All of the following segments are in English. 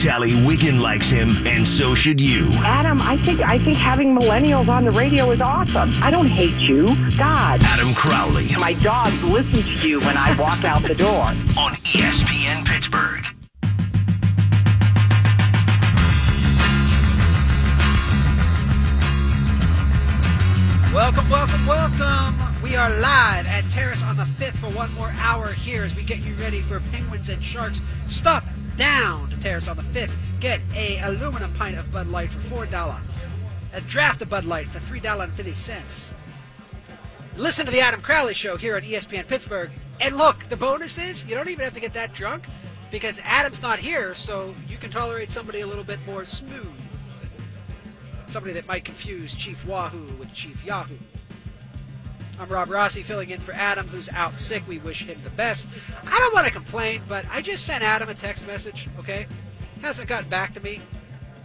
Sally Wiggin likes him, and so should you. Adam, I think I think having millennials on the radio is awesome. I don't hate you. God. Adam Crowley My dogs listen to you when I walk out the door. on ESPN Pittsburgh. Welcome, welcome, welcome. We are live at Terrace on the 5th for one more hour here as we get you ready for Penguins and Sharks. Stop down to Terrace on the 5th. Get a aluminum pint of Bud Light for $4. A draft of Bud Light for $3.50. Listen to the Adam Crowley Show here on ESPN Pittsburgh. And look, the bonus is you don't even have to get that drunk because Adam's not here, so you can tolerate somebody a little bit more smooth somebody that might confuse Chief Wahoo with Chief Yahoo. I'm Rob Rossi filling in for Adam, who's out sick. We wish him the best. I don't want to complain, but I just sent Adam a text message, okay? Hasn't gotten back to me.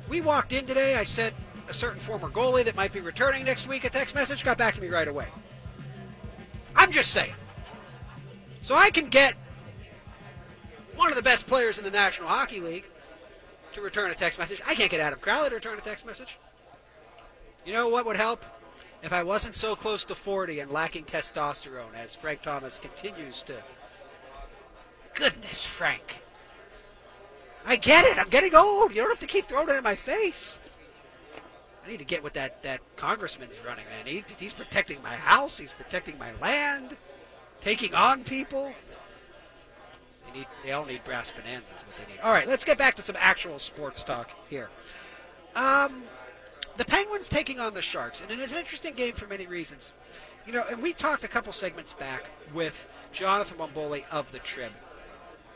We walked in today. I sent a certain former goalie that might be returning next week a text message. Got back to me right away. I'm just saying. So I can get one of the best players in the National Hockey League to return a text message. I can't get Adam Crowley to return a text message. You know what would help? If I wasn't so close to 40 and lacking testosterone as Frank Thomas continues to. Goodness, Frank. I get it. I'm getting old. You don't have to keep throwing it in my face. I need to get what that, that congressman's running, man. He, he's protecting my house, he's protecting my land, taking on people. They, need, they all need brass bonanzas, what they need. All right, let's get back to some actual sports talk here. Um, the Penguins taking on the Sharks, and it is an interesting game for many reasons. You know, and we talked a couple segments back with Jonathan Bombulie of the Trib.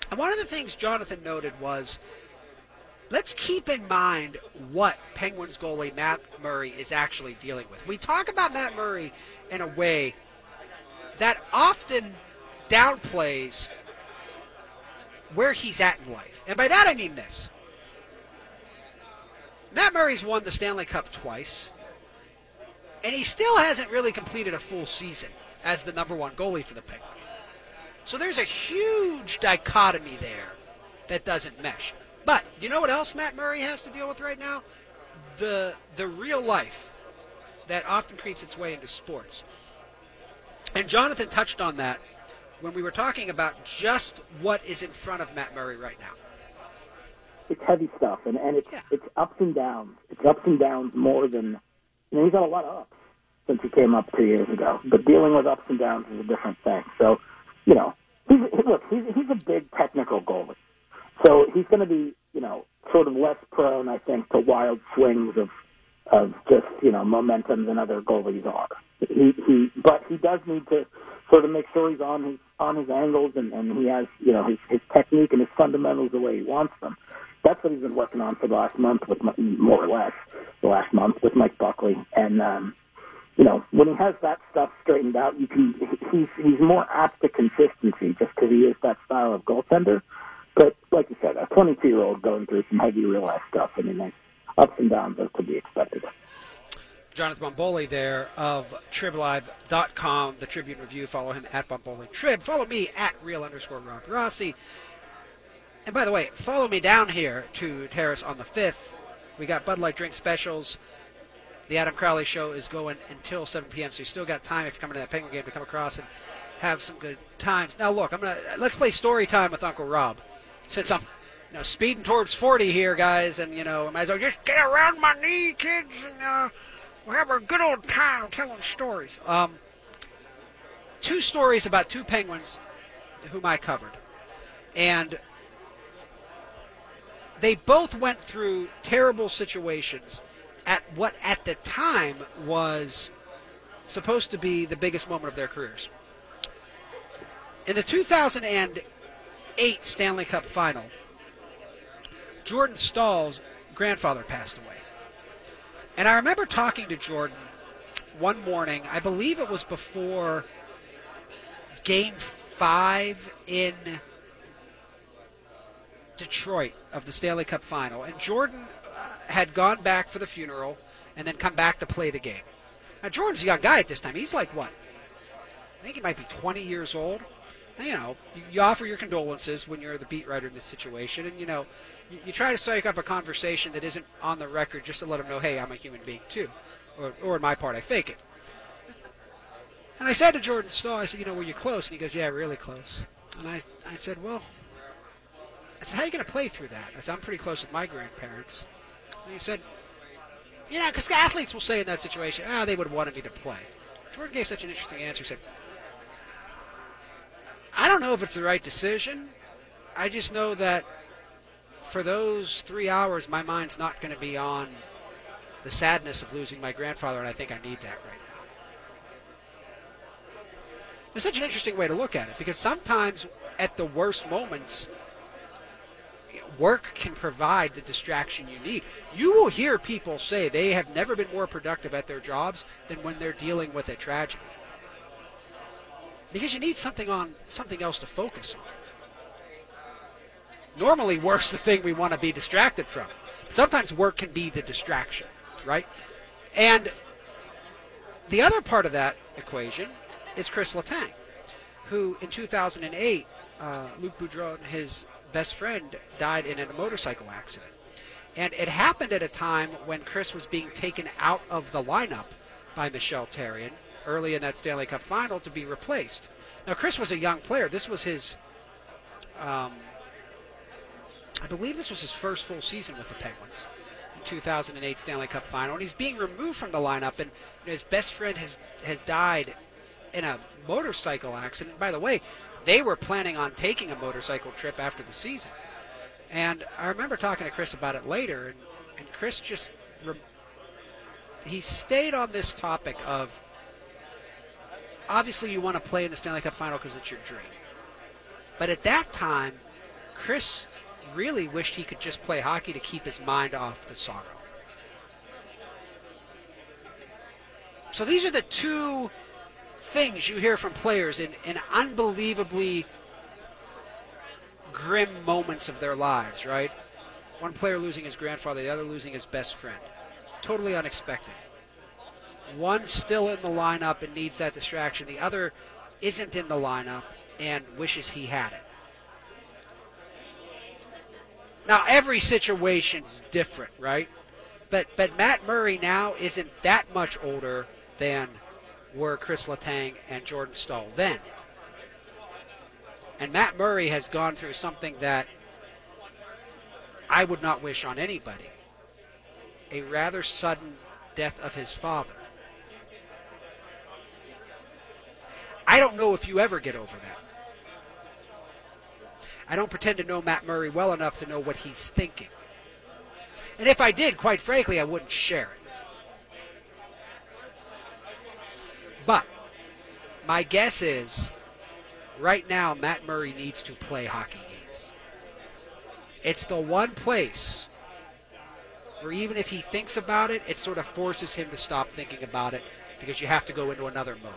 And one of the things Jonathan noted was let's keep in mind what Penguins goalie Matt Murray is actually dealing with. We talk about Matt Murray in a way that often downplays where he's at in life. And by that I mean this. Matt Murray's won the Stanley Cup twice, and he still hasn't really completed a full season as the number one goalie for the Penguins. So there's a huge dichotomy there that doesn't mesh. But you know what else Matt Murray has to deal with right now? The the real life that often creeps its way into sports. And Jonathan touched on that when we were talking about just what is in front of Matt Murray right now. It's heavy stuff, and and it's Yeah. it's ups and downs. It's ups and downs more than you know. He's had a lot of ups since he came up two years ago, mm-hmm. but dealing with ups and downs is a different thing. So, you know, he's look, he's he's a big technical goalie, so he's going to be you know sort of less prone, I think, to wild swings of of just you know momentum than other goalies are. He he, but he does need to sort of make sure he's on his on his angles and and he has you know his his technique and his fundamentals the way he wants them. That's what he's been working on for the last month with more or less the last month with Mike Buckley and. um you know, when he has that stuff straightened out, you can he's he's more apt to consistency just because he is that style of goaltender. But like you said, a 22 year old going through some heavy real life stuff. I mean, there's ups and downs are to be expected. Jonathan Bombulie there of TribLive.com, the Tribune Review. Follow him at Bombulie Trib. Follow me at real underscore Rob Rossi. And by the way, follow me down here to Terrace on the 5th. We got Bud Light drink specials. The Adam Crowley show is going until 7 p.m., so you still got time if you're coming to that Penguin game to come across and have some good times. Now, look, I'm gonna let's play story time with Uncle Rob, since I'm you know speeding towards 40 here, guys, and you know I might as well just get around my knee, kids, and uh, we'll have a good old time telling stories. Um, two stories about two Penguins whom I covered, and they both went through terrible situations at what at the time was supposed to be the biggest moment of their careers. In the 2008 Stanley Cup final, Jordan Staal's grandfather passed away. And I remember talking to Jordan one morning, I believe it was before game five in Detroit of the Stanley Cup final. And Jordan uh, had gone back for the funeral and then come back to play the game. Now, Jordan's a young guy at this time. He's like, what? I think he might be 20 years old. You know, you, offer your condolences when you're the beat writer in this situation. And, you know, you, you try to strike up a conversation that isn't on the record just to let them know, hey, I'm a human being too, or, or in my part, I fake it. And I said to Jordan Staal, I said, you know, were you close? And he goes, yeah, really close. And I, I said, well, I said, how are you going to play through that? I said, I'm pretty close with my grandparents. And he said, you know, because athletes will say in that situation, ah, they would have wanted me to play. Jordan gave such an interesting answer. He said, I don't know if it's the right decision. I just know that for those three hours, my mind's not going to be on the sadness of losing my grandfather, and I think I need that right now. It's such an interesting way to look at it because sometimes at the worst moments, work can provide the distraction you need. You will hear people say they have never been more productive at their jobs than when they're dealing with a tragedy. Because you need something on something else to focus on. Normally work's the thing we want to be distracted from. Sometimes work can be the distraction, right? And the other part of that equation is Chris Letang, who in 2008, uh, Luc Bourdon, his best friend, died in a motorcycle accident. And it happened at a time when Chris was being taken out of the lineup by Michel Therrien early in that Stanley Cup final to be replaced. Now, Chris was a young player. This was his, um, I believe this was his first full season with the Penguins. in 2008 Stanley Cup final, and he's being removed from the lineup. And his best friend has has died in a motorcycle accident. By the way, they were planning on taking a motorcycle trip after the season. And I remember talking to Chris about it later, and, and Chris just re- he stayed on this topic of obviously you want to play in the Stanley Cup final because it's your dream. But at that time, Chris really wished he could just play hockey to keep his mind off the sorrow. So these are the two things you hear from players in, in unbelievably grim moments of their lives, right? One player losing his grandfather, the other losing his best friend. Totally unexpected. One still in the lineup and needs that distraction. The other isn't in the lineup and wishes he had it. Now every situation's different, right? But but Matt Murray now isn't that much older than were Chris Letang and Jordan Staal then. And Matt Murray has gone through something that I would not wish on anybody. A rather sudden death of his father. I don't know if you ever get over that. I don't pretend to know Matt Murray well enough to know what he's thinking. And if I did, quite frankly, I wouldn't share it. But my guess is right now Matt Murray needs to play hockey games. It's the one place where even if he thinks about it, it sort of forces him to stop thinking about it because you have to go into another mode.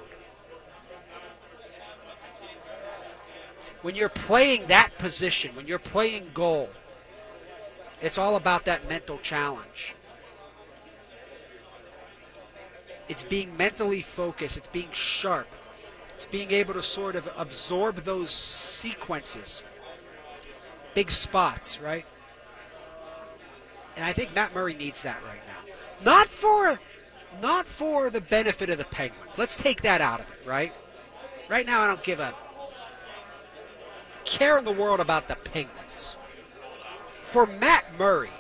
When you're playing that position, when you're playing goal, it's all about that mental challenge. It's being mentally focused, it's being sharp, it's being able to sort of absorb those sequences, big spots, right? And I think Matt Murray needs that right now. Not for not for the benefit of the Penguins. Let's take that out of it, right? Right now I don't give a care in the world about the Penguins. For Matt Murray,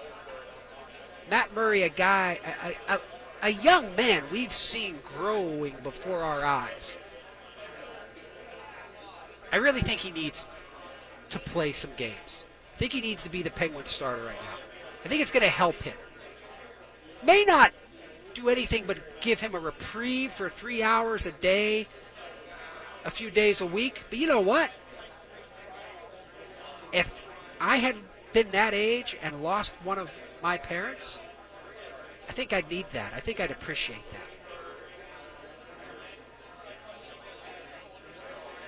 Matt Murray, a guy, a, a, a young man we've seen growing before our eyes. I really think he needs to play some games. I think he needs to be the Penguin starter right now. I think it's going to help him. May not do anything but give him a reprieve for three hours a day, a few days a week. But you know what? if I had been that age and lost one of my parents, I think I'd need that. I think I'd appreciate that.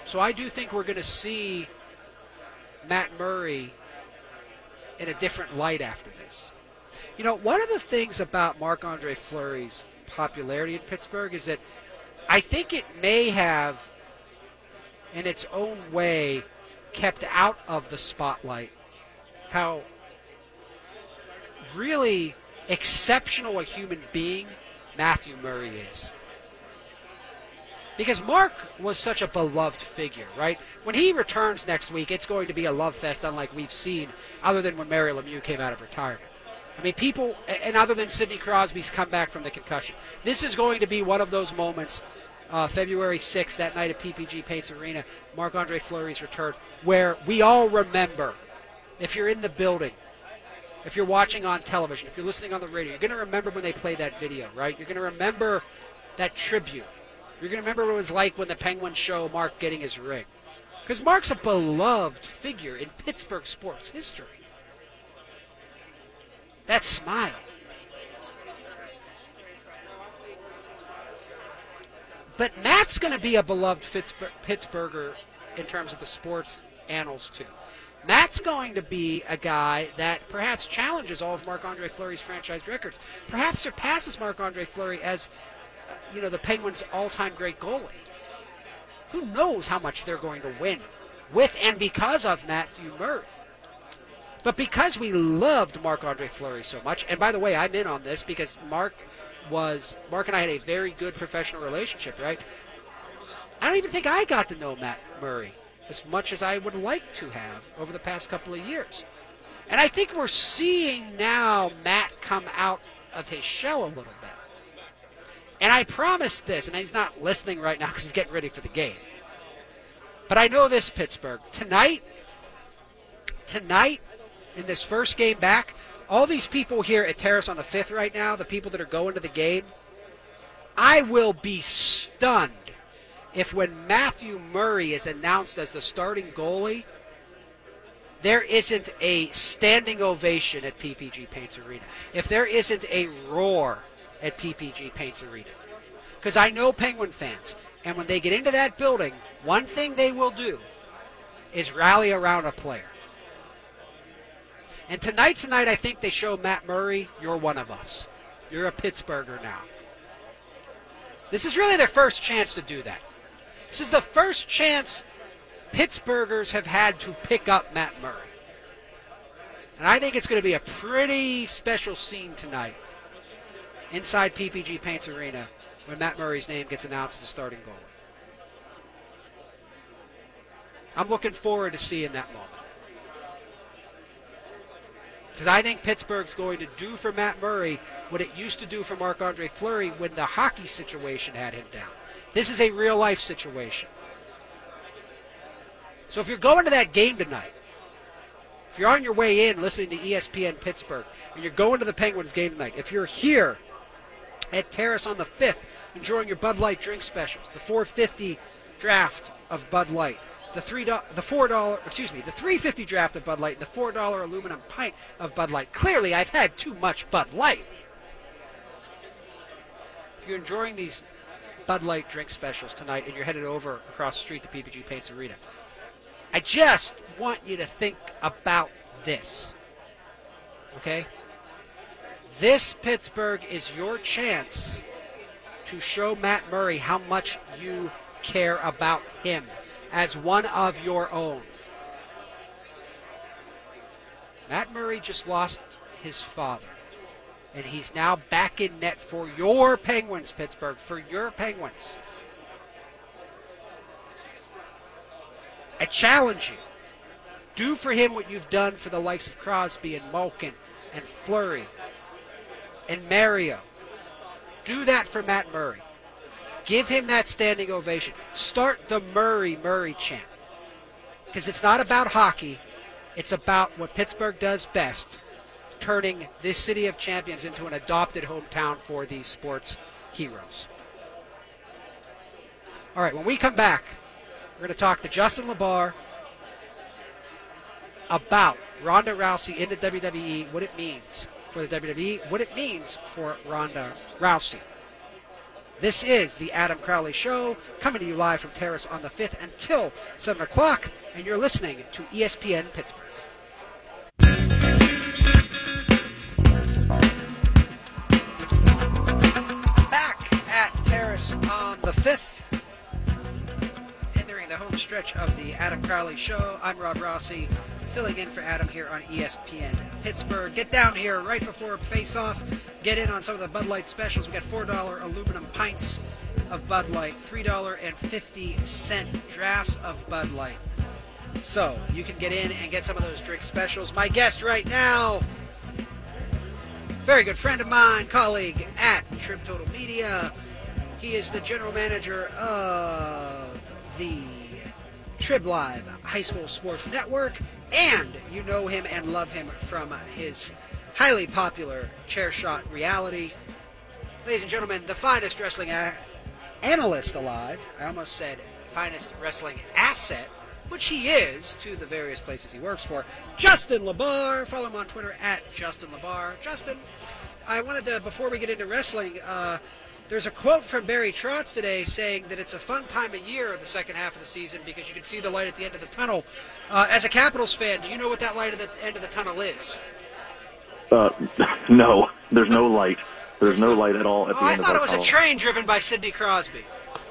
So I do think we're going to see Matt Murray in a different light after this. You know, one of the things about Marc Andre Fleury's popularity in Pittsburgh is that I think it may have, in its own way, kept out of the spotlight how really exceptional a human being Matthew Murray is. Because Mark was such a beloved figure, right? When he returns next week, it's going to be a love fest unlike we've seen, other than when Mario Lemieux came out of retirement. I mean, people, and other than Sidney Crosby's comeback from the concussion, this is going to be one of those moments, uh, February 6th, that night at PPG Paints Arena, Marc Andre Fleury's return, where we all remember, if you're in the building, if you're watching on television, if you're listening on the radio, you're going to remember when they played that video, right? You're going to remember that tribute. You're going to remember what it was like when the Penguins show Mark getting his ring. Because Mark's a beloved figure in Pittsburgh sports history. That smile. But Matt's going to be a beloved Pittsburgher in terms of the sports annals, too. Matt's going to be a guy that perhaps challenges all of Marc Andre Fleury's franchise records, perhaps surpasses Marc Andre Fleury as, uh, you know, the Penguins' all-time great goalie. Who knows how much they're going to win with and because of Matthew Murray. But because we loved Marc Andre Fleury so much, and by the way, I'm in on this because Mark was Mark and I had a very good professional relationship, right? I don't even think I got to know Matt Murray as much as I would like to have over the past couple of years. And I think we're seeing now Matt come out of his shell a little bit. And I promise this, and he's not listening right now because he's getting ready for the game. But I know this, Pittsburgh. Tonight, tonight, in this first game back, all these people here at Terrace on the 5th right now, the people that are going to the game, I will be stunned if when Matthew Murray is announced as the starting goalie, there isn't a standing ovation at PPG Paints Arena. If there isn't a roar at PPG Paints Arena. Because I know Penguin fans, and when they get into that building, one thing they will do is rally around a player. And tonight, tonight, I think they show Matt Murray, you're one of us. You're a Pittsburgher now. This is really their first chance to do that. This is the first chance Pittsburghers have had to pick up Matt Murray. And I think it's going to be a pretty special scene tonight inside PPG Paints Arena when Matt Murray's name gets announced as a starting goalie. I'm looking forward to seeing that moment. Because I think Pittsburgh's going to do for Matt Murray what it used to do for Marc Andre Fleury when the hockey situation had him down. This is a real life situation. So if you're going to that game tonight, if you're on your way in listening to ESPN Pittsburgh, and you're going to the Penguins game tonight, if you're here at Terrace on the 5th enjoying your Bud Light drink specials, the 450 draft of Bud Light, the three the four dollar excuse me the 350 draft of Bud Light, the four dollar aluminum pint of Bud Light. Clearly, I've had too much Bud Light. If you're enjoying these Bud Light drink specials tonight and you're headed over across the street to PPG Paints Arena. I just want you to think about this. Okay? This Pittsburgh is your chance to show Matt Murray how much you care about him as one of your own. Matt Murray just lost his father and he's now back in net for your Penguins, Pittsburgh, for your Penguins. I challenge you. Do for him what you've done for the likes of Crosby and Malkin and Fleury and Mario. Do that for Matt Murray. Give him that standing ovation. Start the Murray Murray chant. Because it's not about hockey, it's about what Pittsburgh does best turning this city of champions into an adopted hometown for these sports heroes. All right, when we come back, we're going to talk to Justin LaBar about Ronda Rousey in the WWE, what it means for the WWE, what it means for Ronda Rousey. This is the Adam Crowley Show, coming to you live from Terrace on the 5th until 7 o'clock, and you're listening to ESPN Pittsburgh. on the 5th. Entering the home stretch of the Adam Crowley Show, I'm Rob Rossi, filling in for Adam here on ESPN Pittsburgh. Get down here right before face off. Get in on some of the Bud Light specials. We got $4 aluminum pints of Bud Light, $3.50 drafts of Bud Light. So you can get in and get some of those drink specials. My guest right now, very good friend of mine, colleague at Trib Total Media. He is the general manager of the Trib Live High School Sports Network, and you know him and love him from his highly popular Chairshot Reality. Ladies and gentlemen, the finest wrestling a- analyst alive. I almost said finest wrestling asset, which he is to the various places he works for. Justin LaBar. Follow him on Twitter at Justin LaBar. Justin, I wanted to, before we get into wrestling, uh, there's a quote from Barry Trotz today saying that it's a fun time of year, the second half of the season, because you can see the light at the end of the tunnel. Uh, as a Capitals fan, do you know what that light at the end of the tunnel is? Uh, no, there's no light. There's no light at all at the end of the tunnel. Oh, I end of thought it was a train driven by Sidney Crosby.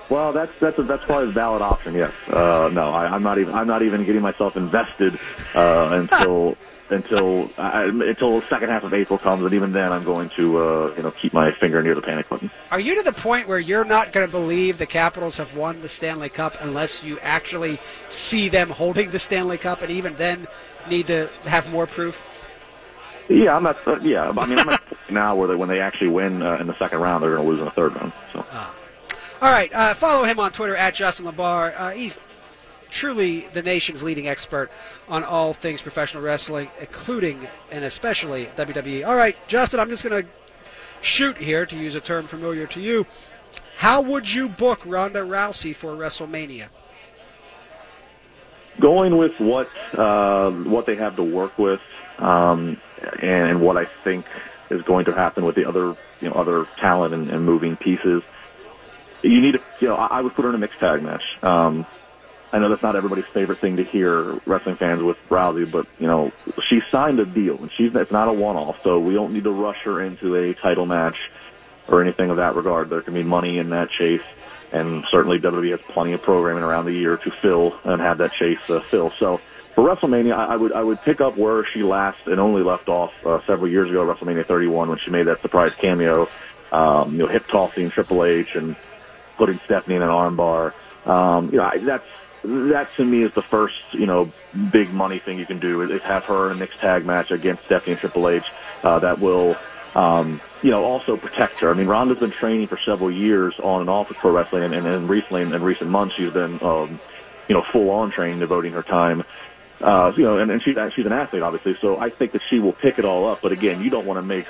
Well, that's that's a, that's probably a valid option. Yes. Uh, no, I, I'm not even I'm not even getting myself invested uh, until until I, until the second half of April comes, and even then, I'm going to uh, you know keep my finger near the panic button. Are you to the point where you're not going to believe the Capitals have won the Stanley Cup unless you actually see them holding the Stanley Cup, and even then need to have more proof? Yeah, I'm not. Uh, yeah, I mean, I'm at now where they, when they actually win uh, in the second round, they're going to lose in the third round. So. All right, uh, follow him on Twitter at Justin LaBar. Uh, he's truly the nation's leading expert on all things professional wrestling, including and especially WWE. All right, Justin, I'm just going to shoot here to use a term familiar to you. How would you book Ronda Rousey for WrestleMania? going with what uh, what they have to work with, um, and what I think is going to happen with the other you know other talent and, and moving pieces. You need to you know I, would put her in a mixed tag match. Um, I know that's not everybody's favorite thing to hear, wrestling fans with Rousey, but you know she signed a deal and she's it's not a one-off, so we don't need to rush her into a title match or anything of that regard. There can be money in that chase, and certainly WWE has plenty of programming around the year to fill and have that chase uh, fill. So for WrestleMania, I, I would I would pick up where she last and only left off uh, several years ago, WrestleMania 31, when she made that surprise cameo, um, you know, hip tossing Triple H and putting Stephanie in an armbar. Um, you know, I, that's that to me is the first you know big money thing you can do is, have her in a mixed tag match against Stephanie and Triple H. Uh, that will um, you know, also protect her. I mean, Ronda's been training for several years on and off with pro wrestling, and, and, and recently, in, in recent months, she's been, um, you know, full on training, devoting her time. Uh, you know, and, and she's she's an athlete, obviously. So I think that she will pick it all up. But again, you don't want to make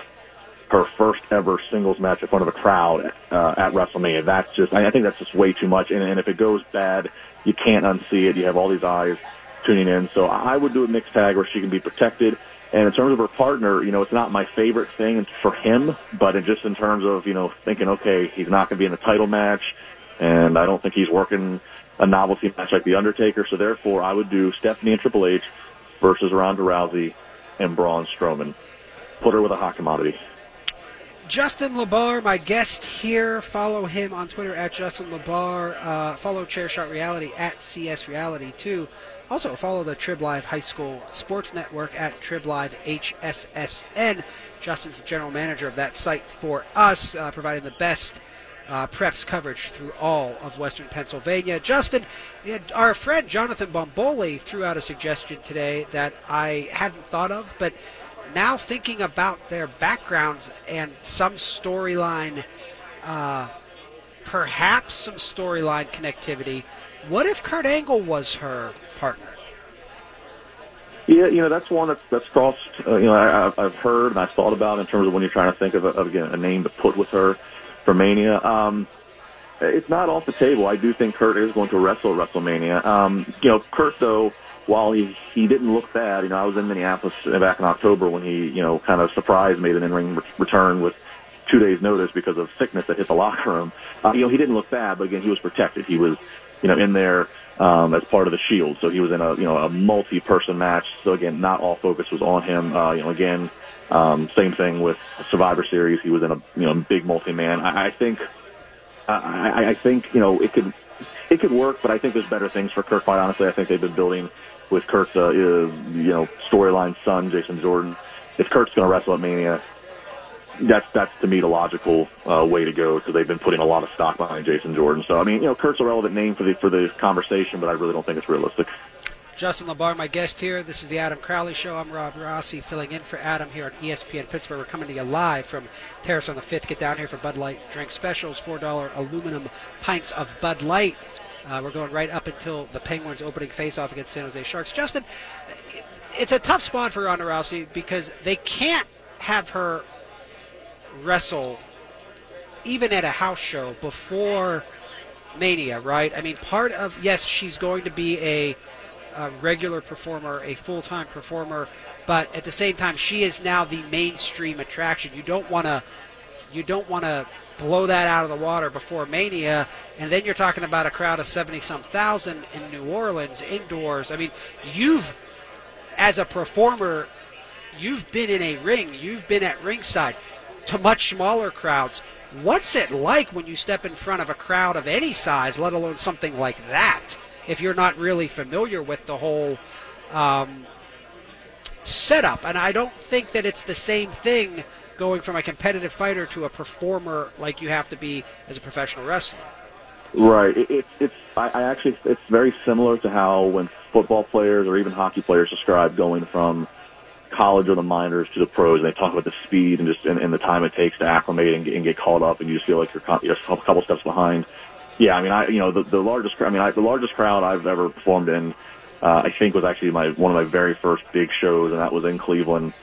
her first ever singles match in front of a crowd uh, at WrestleMania. That's just, I I think that's just way too much. And, and if it goes bad, you can't unsee it. You have all these eyes tuning in. So I would do a mixed tag where she can be protected. And in terms of her partner, you know, it's not my favorite thing for him, but it just in terms of, you know, thinking, okay, he's not going to be in a title match, and I don't think he's working a novelty match like The Undertaker, so therefore I would do Stephanie and Triple H versus Ronda Rousey and Braun Strowman. Put her with a hot commodity. Justin LaBar, my guest here. Follow him on Twitter at Justin LaBar. Uh, follow Chairshot Reality at CS Reality too. Also follow the Trib Live High School Sports Network at Trib Live HSSN. Justin's the general manager of that site for us, uh, providing the best uh, preps coverage through all of Western Pennsylvania. Justin, our friend Jonathan Bombulie threw out a suggestion today that I hadn't thought of, but now thinking about their backgrounds and some storyline, uh, perhaps some storyline connectivity, what if Kurt Angle was her partner? Yeah, you know that's one that's that's crossed. Uh, you know, I, I've- heard and I've thought about in terms of when you're trying to think of, a, of again a name to put with her for Mania. Um, it's not off the table. I do think Kurt is going to wrestle WrestleMania. Um, you know, Kurt though, while he he didn't look bad, you know, I was in Minneapolis back in October when he you know kind of surprised made an in-ring re- return with two days' notice because of sickness that hit the locker room. Uh, you know, he didn't look bad, but again, he was protected. He was you know in there um, as part of the Shield, so he was in a you know a multi-person match. So again, not all focus was on him. Uh, you know, again. Um, same thing with Survivor Series. He was in a you know big multi-man. I, I think I, I- think you know it could it could work, but I think there's better things for Kurt. Quite honestly, I think they've been building with Kurt's uh, uh, you know storyline son, Jason Jordan. if Kurt's going to wrestle at Mania, that's that's to me the logical uh, way to go because they've been putting a lot of stock behind Jason Jordan. So I mean, you know, Kurt's a relevant name for the for the conversation, but I really don't think it's realistic. Justin LaBar, my guest here. This is the Adam Crowley Show. I'm Rob Rossi, filling in for Adam here on ESPN Pittsburgh. We're coming to you live from Terrace on the 5th. Get down here for Bud Light drink specials, $4 aluminum pints of Bud Light. Uh, we're going right up until the Penguins opening face-off against San Jose Sharks. Justin, it's a tough spot for Ronda Rousey because they can't have her wrestle even at a house show before Mania, right? I mean, part of yes, she's going to be a, a regular performer, a full-time performer, but at the same time, she is now the mainstream attraction. You don't want to, you don't want to blow that out of the water before Mania, and then you're talking about a crowd of seventy some thousand in New Orleans indoors. I mean, you've as a performer, you've been in a ring, you've been at ringside to much smaller crowds. What's it like when you step in front of a crowd of any size, let alone something like that, if you're not really familiar with the whole um, setup? And I don't think that it's the same thing going from a competitive fighter to a performer like you have to be as a professional wrestler. Right. It, it, it's I, I actually it's very similar to how when football players or even hockey players describe going from college or the minors to the pros, and they talk about the speed and just and, and the time it takes to acclimate and get, and get caught up, and you just feel like you're, you're a couple steps behind. Yeah, I mean, I you know the, the largest I mean I, the largest crowd I've ever performed in, uh, I think was actually my one of my very first big shows, and that was in Cleveland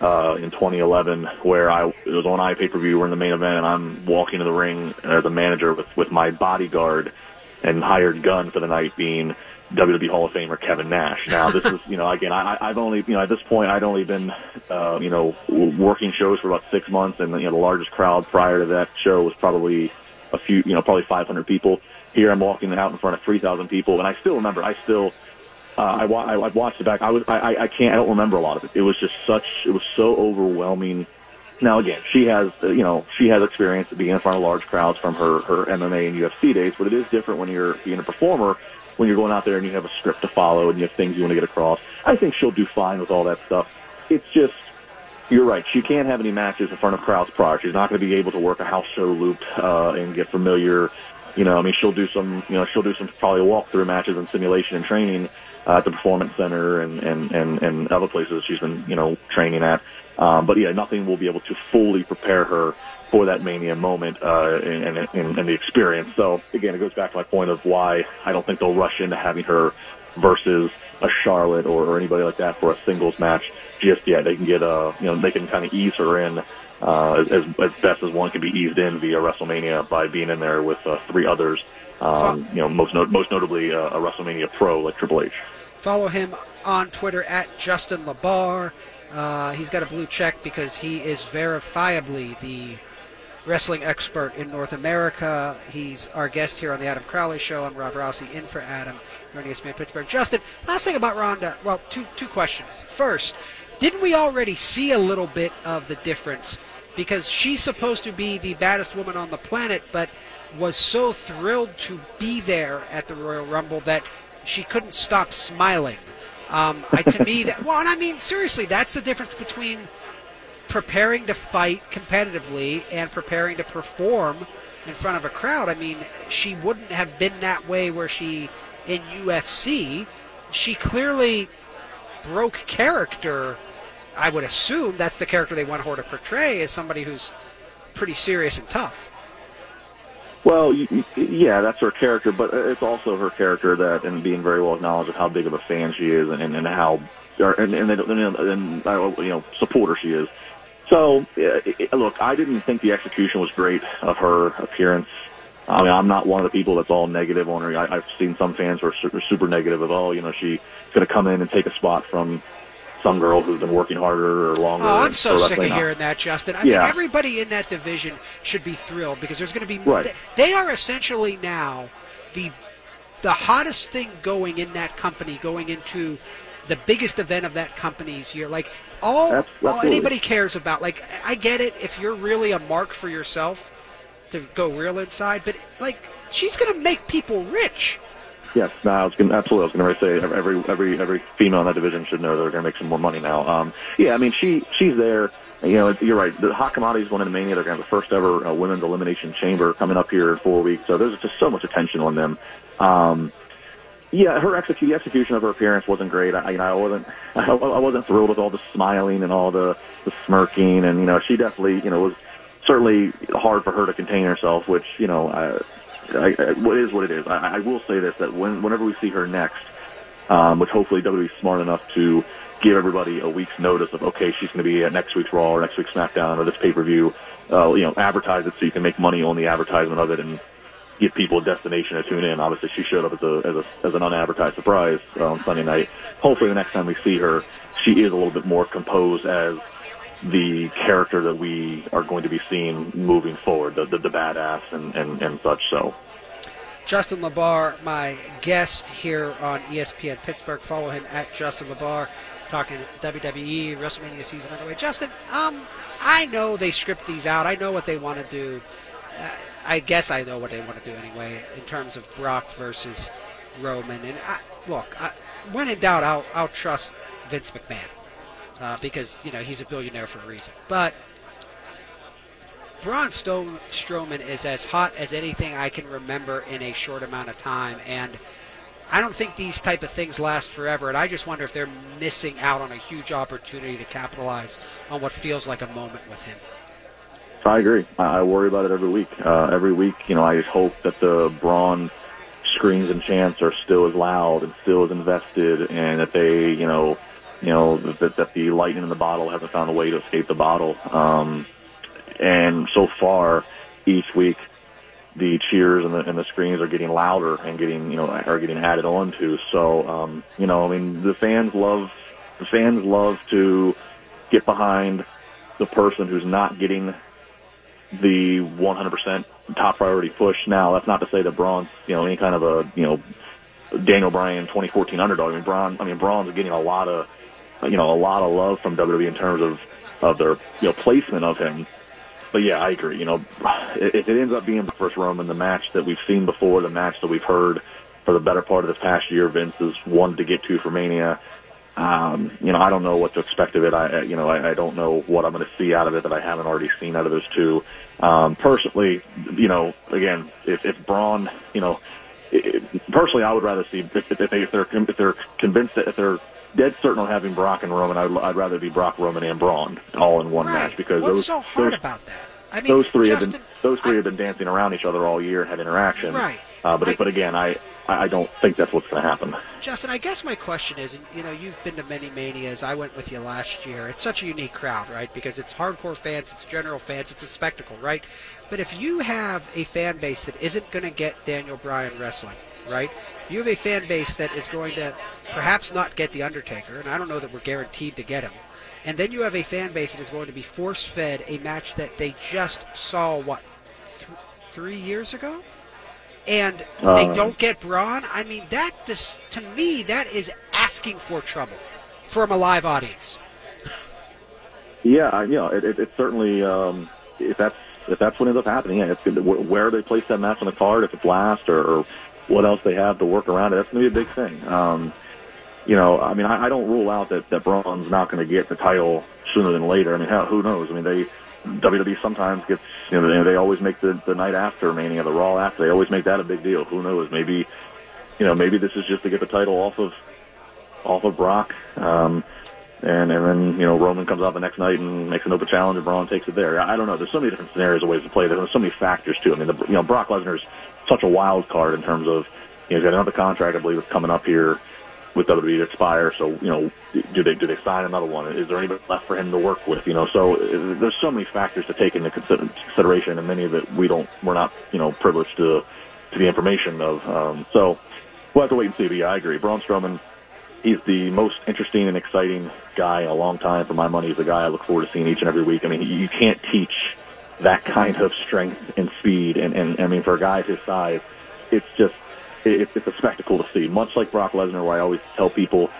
uh, in 2011, where I it was on iPay per view. We're in the main event, and I'm walking to the ring as a manager with with my bodyguard and hired gun for the night being WWE Hall of Famer Kevin Nash. Now this is you know again I, I've only you know at this point I'd only been uh, you know working shows for about six months, and you know the largest crowd prior to that show was probably a few you know probably 500 people. Here I'm walking out in front of 3,000 people, and I still remember I still uh, I, wa- I, I watched it back. I was, I, I, can't, I don't remember a lot of it. It was just such, it was so overwhelming. Now again, she has, uh, you know, she has experience being in front of large crowds from her, her MMA and UFC days, but it is different when you're being a performer, when you're going out there and you have a script to follow and you have things you want to get across. I think she'll do fine with all that stuff. It's just, you're right. She can't have any matches in front of crowds prior. She's not going to be able to work a house show loop uh, and get familiar. You know, I mean, she'll do some. You know, she'll do some probably walkthrough matches and simulation and training uh, at the performance center and and and and other places she's been you know training at. Um, but yeah, nothing will be able to fully prepare her for that mania moment uh, and, and, and, the experience. So again, it goes back to my point of why I don't think they'll rush into having her versus a Charlotte or, or anybody like that for a singles match just yet. They can get uh you know they can kind of ease her in uh, as as best as one can be eased in via WrestleMania by being in there with uh, three others. Um, you know, most most notably uh, a WrestleMania pro like Triple H. Follow him on Twitter at Justin LaBar. Uh, he's got a blue check because he is verifiably the wrestling expert in North America. He's our guest here on the Adam Crowley Show. I'm Rob Rossi, in for Adam. You're on ESPN Pittsburgh. Justin, last thing about Ronda. Well, two two questions. First, didn't we already see a little bit of the difference? Because she's supposed to be the baddest woman on the planet, but was so thrilled to be there at the Royal Rumble that she couldn't stop smiling. Um, I, to me, that well, and I mean seriously, that's the difference between preparing to fight competitively and preparing to perform in front of a crowd. I mean, she wouldn't have been that way where she in UFC. She clearly broke character. I would assume that's the character they want her to portray as somebody who's pretty serious and tough. Well, yeah, that's her character, but it's also her character that, and being very well acknowledged of how big of a fan she is, and, and, and how, or, and and, and, and, and uh, you know, supporter she is. So, uh, it, look, I didn't think the execution was great of her appearance. I mean, I'm not one of the people that's all negative on her. I, I've seen some fans who are super, super negative of, oh, you know, she's going to come in and take a spot from some girl who's been working harder or longer. Oh, I'm so sick of hearing that, Justin. I Yeah. mean, everybody in that division should be thrilled because there's going to be. Right. They, they are essentially now the the hottest thing going in that company, going into the biggest event of that company's year. Like all, all anybody cares about. Like I get it if you're really a mark for yourself to go real inside, but like she's going to make people rich. Yes, no, I was gonna, absolutely. I was going to say every every every female in that division should know they're going to make some more money now. Um, yeah, I mean she she's there. You know, you're right. The Hot Commodities going into Mania. They're going to have the first ever uh, women's elimination chamber coming up here in four weeks. So there's just so much attention on them. Um, yeah, her execu- the execution of her appearance wasn't great. I, you know, I wasn't, I, I wasn't thrilled with all the smiling and all the, the smirking, and you know, she definitely, you know, was certainly hard for her to contain herself. Which, you know, I, I, I, what is what it is. I, I will say this: that when, whenever we see her next, um, which hopefully WWE is smart enough to give everybody a week's notice of, okay, she's going to be at next week's Raw or next week's SmackDown or this pay per view. Uh, you know, advertise it so you can make money on the advertisement of it and give people a destination to tune in. Obviously, she showed up as a as, a, as an unadvertised surprise uh, on Sunday night. Hopefully, the next time we see her, she is a little bit more composed as the character that we are going to be seeing moving forward, the the, the badass and, and and such. So. Justin LaBar, my guest here on ESPN Pittsburgh. Follow him at Justin LaBar, talking WWE WrestleMania season underway. Justin, um, I know they script these out. I know what they want to do. Uh, I guess I know what they want to do anyway in terms of Brock versus Roman. And I, look, I, when in doubt, I'll, I'll trust Vince McMahon uh, because you know he's a billionaire for a reason. But Braun Strowman is as hot as anything I can remember in a short amount of time, and I don't think these type of things last forever. And I just wonder if they're missing out on a huge opportunity to capitalize on what feels like a moment with him. I agree. I I worry about it every week. Uh, every week, you know, I just hope that the Braun screams and chants are still as loud and still as invested, and that they, you know, you know, that, that the lightning in the bottle hasn't found a way to escape the bottle. Um, and so far, each week, the cheers and the, and the screams are getting louder and getting, you know, are getting added on to. So, um, you know, I mean, the fans love, the fans love to get behind the person who's not getting the 100% top priority push. Now, that's not to say that Braun's, you know, any kind of a, you know, Daniel Bryan 2014 underdog. I mean, Braun, I mean, Braun's getting a lot of, you know, a lot of love from WWE in terms of, of their, you know, placement of him. But yeah, I agree. You know, if it ends up being the first Roman, the match that we've seen before, the match that we've heard for the better part of this past year, Vince has wanted to get to for Mania. Um, you know, I don't know what to expect of it. I, you know, I, I don't know what I'm going to see out of it that I haven't already seen out of those two. Um, personally, you know, again, if, if Braun, you know, it, personally, I would rather see if, if, they, if they're if they're convinced that if they're dead certain on having Brock and Roman, I'd, I'd rather be Brock, Roman, and Braun all in one right. match because what's those so hard those, about that? I mean, those three Justin, have been those three I, have been dancing around each other all year and had interaction. Right. Uh, but I- but again, I I don't think that's what's going to happen. Justin, I guess my question is, and you know, you've been to many manias. I went with you last year. It's such a unique crowd, right? Because it's hardcore fans, it's general fans, it's a spectacle, right? But if you have a fan base that isn't going to get Daniel Bryan wrestling, right? If you have a fan base that is going to perhaps not get the Undertaker, and I don't know that we're guaranteed to get him, and then you have a fan base that is going to be force-fed a match that they just saw what th- three years ago and they Uh. don't get Braun, I mean that just, to me that is asking for trouble from a live audience. Yeah, you know, it, it, it certainly um, if that's if that's what ends up happening, yeah, it's. Wh- Where they place that match on the card, if it's last or, or what else they have to work around it, that's going to be a big thing. Um, you know, I mean, I, I don't rule out that that Braun's not going to get the title sooner than later. I mean, hell, who knows? I mean, they WWE sometimes gets you know they, they always make the the night after Mania, the Raw after, they always make that a big deal. Who knows? Maybe you know maybe this is just to get the title off of off of Brock. Um, and and then you know Roman comes out the next night and makes an open challenge, and Braun takes it there. I don't know. There's so many different scenarios and ways to play. There's so many factors too. I mean, the, you know, Brock Lesnar's such a wild card in terms of you know he's got another contract I believe that's coming up here with WWE to expire. So you know, do they do they sign another one? Is there anybody left for him to work with? You know, so there's so many factors to take into consideration, and many of it we don't we're not you know privileged to to the information of. Um, so we'll have to wait and see. But yeah, I agree. Braun Strowman he's the most interesting and exciting guy in a long time. For my money, he's the guy I look forward to seeing each and every week. I mean, you can't teach that kind of strength and speed, and, and I mean, for a guy his size, it's just it, it's a spectacle to see. Much like Brock Lesnar, where I always tell people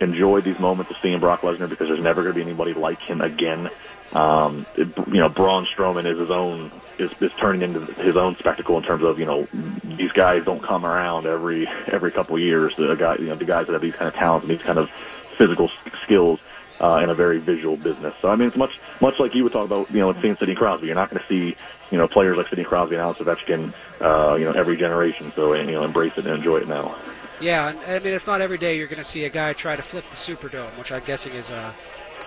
enjoy these moments of seeing Brock Lesnar because there's never going to be anybody like him again. Um, it, you know, Braun Strowman is his own is, is turning into his own spectacle in terms of you know these guys don't come around every every couple of years. The guy, you know, the guys that have these kind of talents and these kind of physical skills uh, in a very visual business. So I mean, it's much much like you would talk about, you know, seeing Sidney Crosby. You're not going to see you know players like Sidney Crosby and Alex Ovechkin, uh, you know, every generation. So and, you know, embrace it and enjoy it now. Yeah, I mean it's not every day you're going to see a guy try to flip the Superdome, which I'm guessing is uh,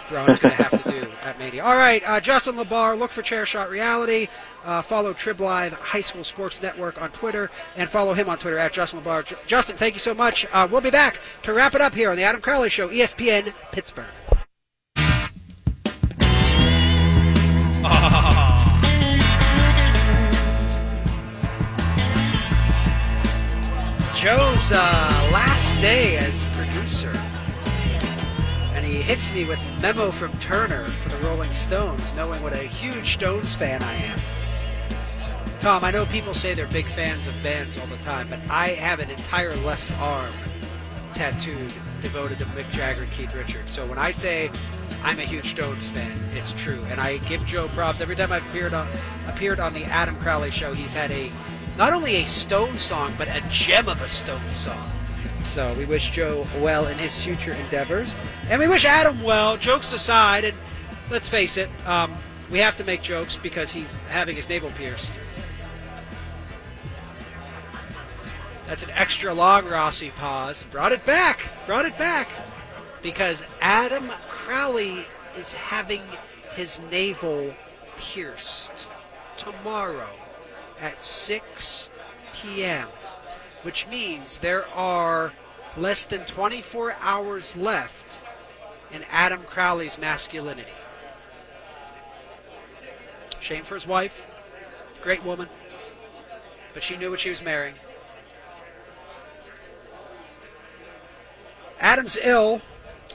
Braun's going to have to do at Mania. All right, uh, Justin LaBar, look for Chairshot Reality. Uh, follow Trib Live High School Sports Network on Twitter, and follow him on Twitter at Justin LaBar. J- Justin, thank you so much. Uh, we'll be back to wrap it up here on the Adam Crowley Show, ESPN Pittsburgh. Joe's uh, last day as producer. Hits me with memo from Turner for the Rolling Stones, knowing what a huge Stones fan I am. Tom, I know people say they're big fans of bands all the time, but I have an entire left arm tattooed devoted to Mick Jagger and Keith Richards. So when I say I'm a huge Stones fan, it's true. And I give Joe props every time I've appeared on appeared on the Adam Crowley show. He's had a not only a Stone song, but a gem of a Stone song. So we wish Joe well in his future endeavors, and we wish Adam well. Jokes aside, and let's face it, um, we have to make jokes because he's having his navel pierced. That's an extra long Rossi pause. Brought it back. Brought it back. Because Adam Crowley is having his navel pierced tomorrow at 6 p.m., which means there are less than 24 hours left in Adam Crowley's masculinity. Shame for his wife. Great woman. But she knew what she was marrying. Adam's ill.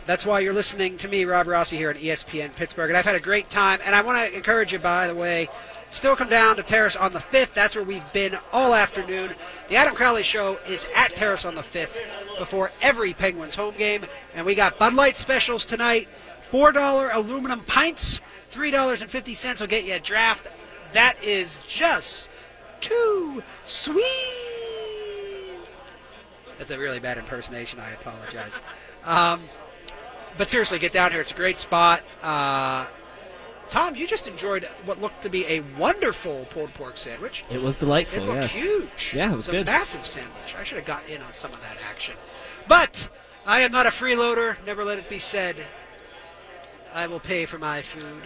That's why you're listening to me, Rob Rossi, here at ESPN Pittsburgh. And I've had a great time. And I want to encourage you, by the way, still come down to Terrace on the 5th. That's where we've been all afternoon. The Adam Crowley Show is at Terrace on the 5th before every Penguins home game. And we got Bud Light specials tonight $4 aluminum pints, $3.50 will get you a draft. That is just too sweet. That's a really bad impersonation. I apologize. Um, but seriously, get down here. It's a great spot. Uh, Tom, you just enjoyed what looked to be a wonderful pulled pork sandwich. It was delightful. It looked yes. huge. Yeah, it was a good. massive sandwich. I should have got in on some of that action. But I am not a freeloader. Never let it be said. I will pay for my food,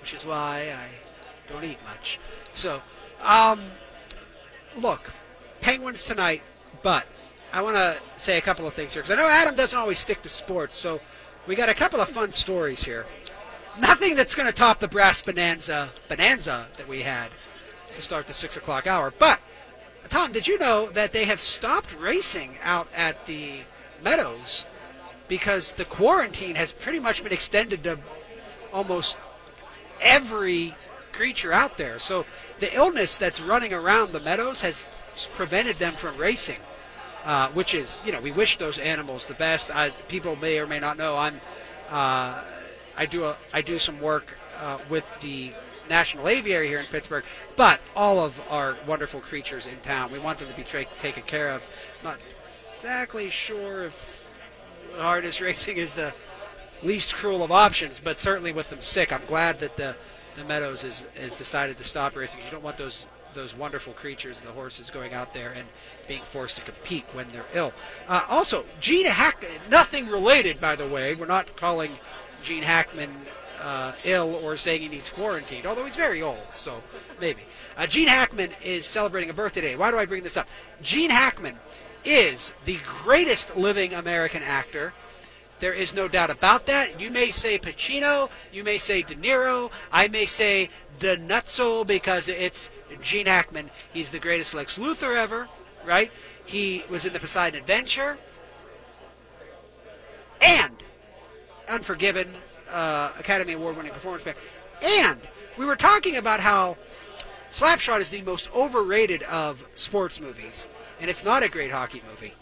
which is why I don't eat much. So, um, look, Penguins tonight, but I want to say a couple of things here because I know Adam doesn't always stick to sports. So we got a couple of fun stories here. Nothing that's going to top the brass bonanza bonanza that we had to start the six o'clock hour. But Tom, did you know that they have stopped racing out at the Meadows because the quarantine has pretty much been extended to almost every creature out there. So the illness that's running around the Meadows has prevented them from racing. Uh, which is, you know, we wish those animals the best. As people may or may not know, I'm, uh, I do a, I do some work uh, with the National Aviary here in Pittsburgh, but all of our wonderful creatures in town, we want them to be tra- taken care of. Not exactly sure if harness racing is the least cruel of options, but certainly with them sick, I'm glad that the the Meadows has, decided to stop racing. You don't want those those wonderful creatures, the horses, going out there and being forced to compete when they're ill. Uh, also, Gene Hackman, nothing related, by the way. We're not calling Gene Hackman uh, ill or saying he needs quarantined, although he's very old, so maybe. Uh, Gene Hackman is celebrating a birthday today. Why do I bring this up? Gene Hackman is the greatest living American actor. There is no doubt about that. You may say Pacino, you may say De Niro, I may say De Nutso because it's Gene Hackman. He's the greatest Lex Luthor ever, right? He was in the Poseidon Adventure. And Unforgiven, uh, Academy Award winning performance band. And we were talking about how Slapshot is the most overrated of sports movies, and it's not a great hockey movie.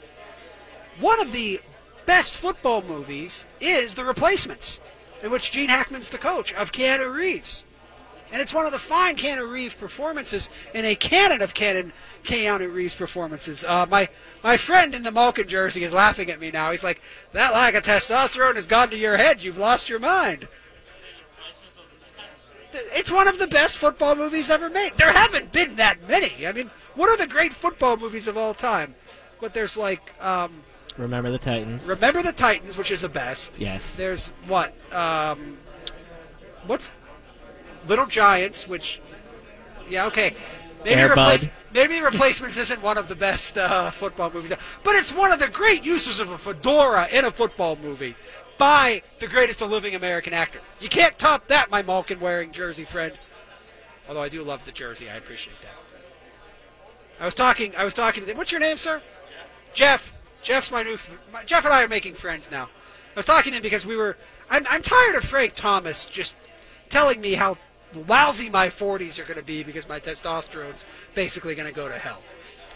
One of the best football movies is The Replacements, in which Gene Hackman's the coach of Keanu Reeves. And it's one of the fine Keanu Reeves performances in a canon of canon Keanu Reeves performances. Uh, my my friend in the Malkin jersey is laughing at me now. He's like, "That lack of testosterone has gone to your head. You've lost your mind." It's one of the best football movies ever made. There haven't been that many. I mean, what are the great football movies of all time? But there's like um, Remember the Titans. Remember the Titans, which is the best. yes. There's what? Um, what's Little Giants, which yeah, okay. Maybe Air replace, Bud. maybe Replacements isn't one of the best uh, football movies, but it's one of the great uses of a fedora in a football movie by the greatest of living American actor. You can't top that, my Malkin wearing jersey friend. Although I do love the jersey, I appreciate that. I was talking. I was talking to. What's your name, sir? Jeff. Jeff. Jeff's my new. My, Jeff and I are making friends now. I was talking to him because we were. I'm, I'm tired of Frank Thomas just telling me how lousy my 40s are going to be because my testosterone's basically going to go to hell.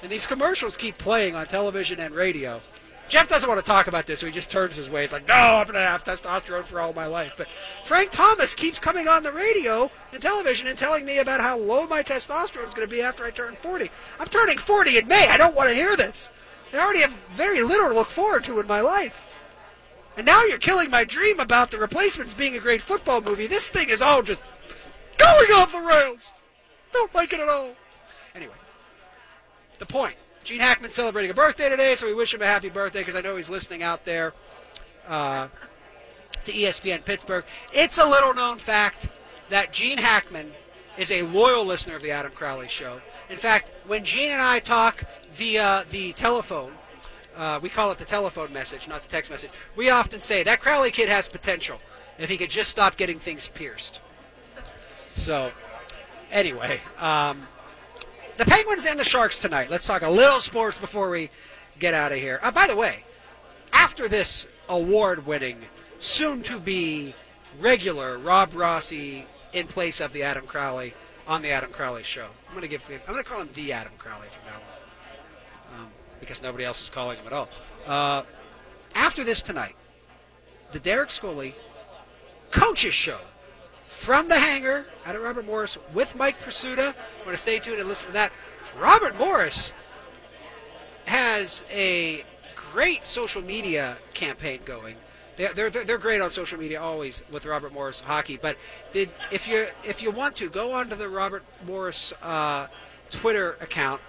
And these commercials keep playing on television and radio. Jeff doesn't want to talk about this, so he just turns his way. He's like, "No, I'm going to have testosterone for all my life." But Frank Thomas keeps coming on the radio and television and telling me about how low my testosterone is going to be after I turn 40. I'm turning 40 in May. I don't want to hear this. I already have very little to look forward to in my life. And now you're killing my dream about the replacements being a great football movie. This thing is all just going off the rails. Don't like it at all. Anyway, the point. Gene Hackman's celebrating a birthday today, so we wish him a happy birthday because I know he's listening out there uh, to ESPN Pittsburgh. It's a little known fact that Gene Hackman is a loyal listener of the Adam Crowley Show. In fact, when Gene and I talk via the telephone, uh, we call it the telephone message, not the text message. We often say that Crowley kid has potential if he could just stop getting things pierced. So, anyway, um, the Penguins and the Sharks tonight. Let's talk a little sports before we get out of here. Uh, by the way, after this award-winning, soon-to-be regular Rob Rossi in place of the Adam Crowley on the Adam Crowley Show, I'm going to give him. I'm going to call him the Adam Crowley from now on, um, because nobody else is calling him at all. Uh, after this tonight, the Derek Schooley coaches show from the hangar out at Robert Morris with Mike Prisuta. Want to stay tuned and listen to that. Robert Morris has a great social media campaign going. They're, they're, they're great on social media always with Robert Morris hockey. But did, if you if you want to go onto the Robert Morris uh, Twitter account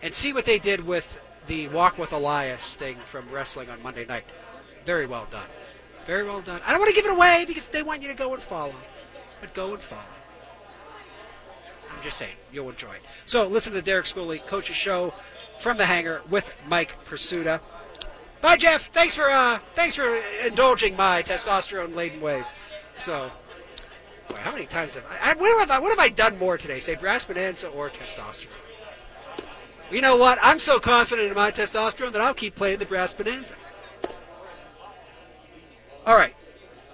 and see what they did with the Walk with Elias thing from wrestling on Monday night. Very well done. Very well done. I don't want to give it away because they want you to go and follow. Go and follow. I'm just saying, you'll enjoy it. So listen to Derek Schooley Coach's Show from the hangar with Mike Prisuta. Bye, Jeff. Thanks for uh, thanks for indulging my testosterone-laden ways. So, boy, how many times have I, I what have I what have I done more today? Say brass bonanza or testosterone? You know what? I'm so confident in my testosterone that I'll keep playing the brass bonanza. All right.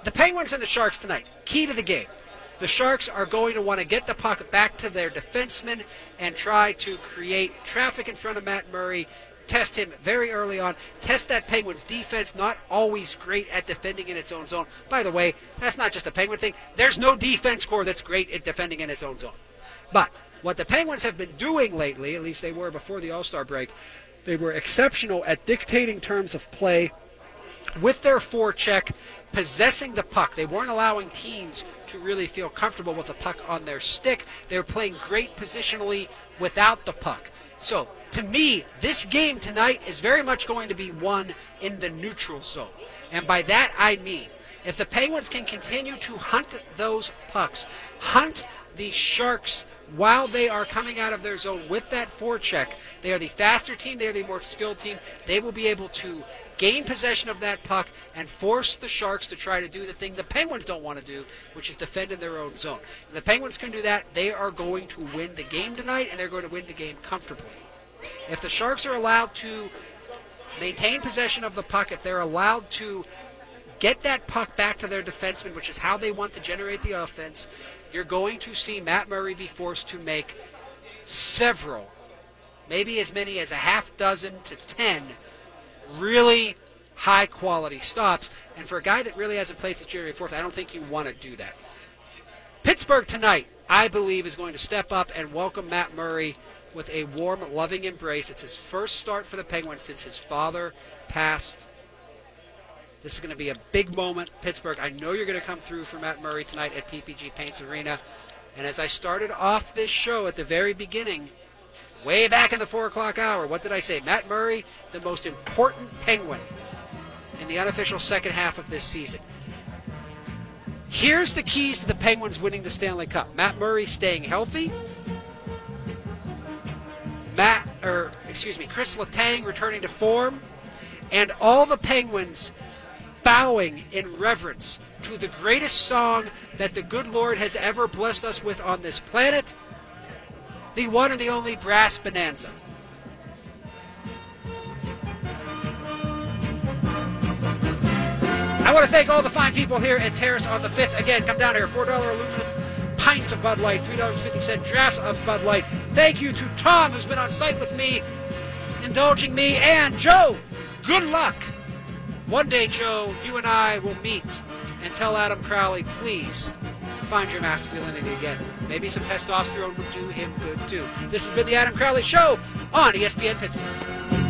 The Penguins and the Sharks tonight. Key to the game. The Sharks are going to want to get the puck back to their defenseman and try to create traffic in front of Matt Murray. Test him very early on. Test that Penguins defense, not always great at defending in its own zone. By the way, that's not just a Penguin thing. There's no defense core that's great at defending in its own zone. But what the Penguins have been doing lately, at least they were before the All Star break, they were exceptional at dictating terms of play with their forecheck, possessing the puck. They weren't allowing teams to really feel comfortable with the puck on their stick. They were playing great positionally without the puck. So, to me, this game tonight is very much going to be won in the neutral zone. And by that I mean, if the Penguins can continue to hunt those pucks, hunt the Sharks while they are coming out of their zone with that forecheck, they are the faster team, they are the more skilled team. They will be able to gain possession of that puck and force the Sharks to try to do the thing the Penguins don't want to do, which is defend in their own zone. If the Penguins can do that, they are going to win the game tonight, and they're going to win the game comfortably. If the Sharks are allowed to maintain possession of the puck, if they're allowed to get that puck back to their defenseman, which is how they want to generate the offense, you're going to see Matt Murray be forced to make several, maybe as many as a half dozen to ten, really high quality stops. And for a guy that really hasn't played since January 4th, I don't think you want to do that. Pittsburgh tonight I believe, is going to step up and welcome Matt Murray with a warm, loving embrace. It's his first start for the Penguins since his father passed. This is going to be a big moment, Pittsburgh. I know you're going to come through for Matt Murray tonight at PPG Paints Arena. And as I started off this show at the very beginning, way back in the 4 o'clock hour, what did I say? Matt Murray, the most important Penguin in the unofficial second half of this season. Here's the keys to the Penguins winning the Stanley Cup Matt Murray staying healthy. Matt, or excuse me, Chris Letang returning to form, and all the Penguins bowing in reverence to the greatest song that the good Lord has ever blessed us with on this planet, the one and the only Brass Bonanza. I want to thank all the fine people here at Terrace on the 5th. Again, come down here. $4 aluminum pints of Bud Light, $3.50 drafts of Bud Light. Thank you to Tom, who's been on site with me, indulging me, and Joe, good luck. One day, Joe, you and I will meet and tell Adam Crowley, please find your masculinity again. Maybe some testosterone would do him good too. This has been the Adam Crowley Show on ESPN Pittsburgh.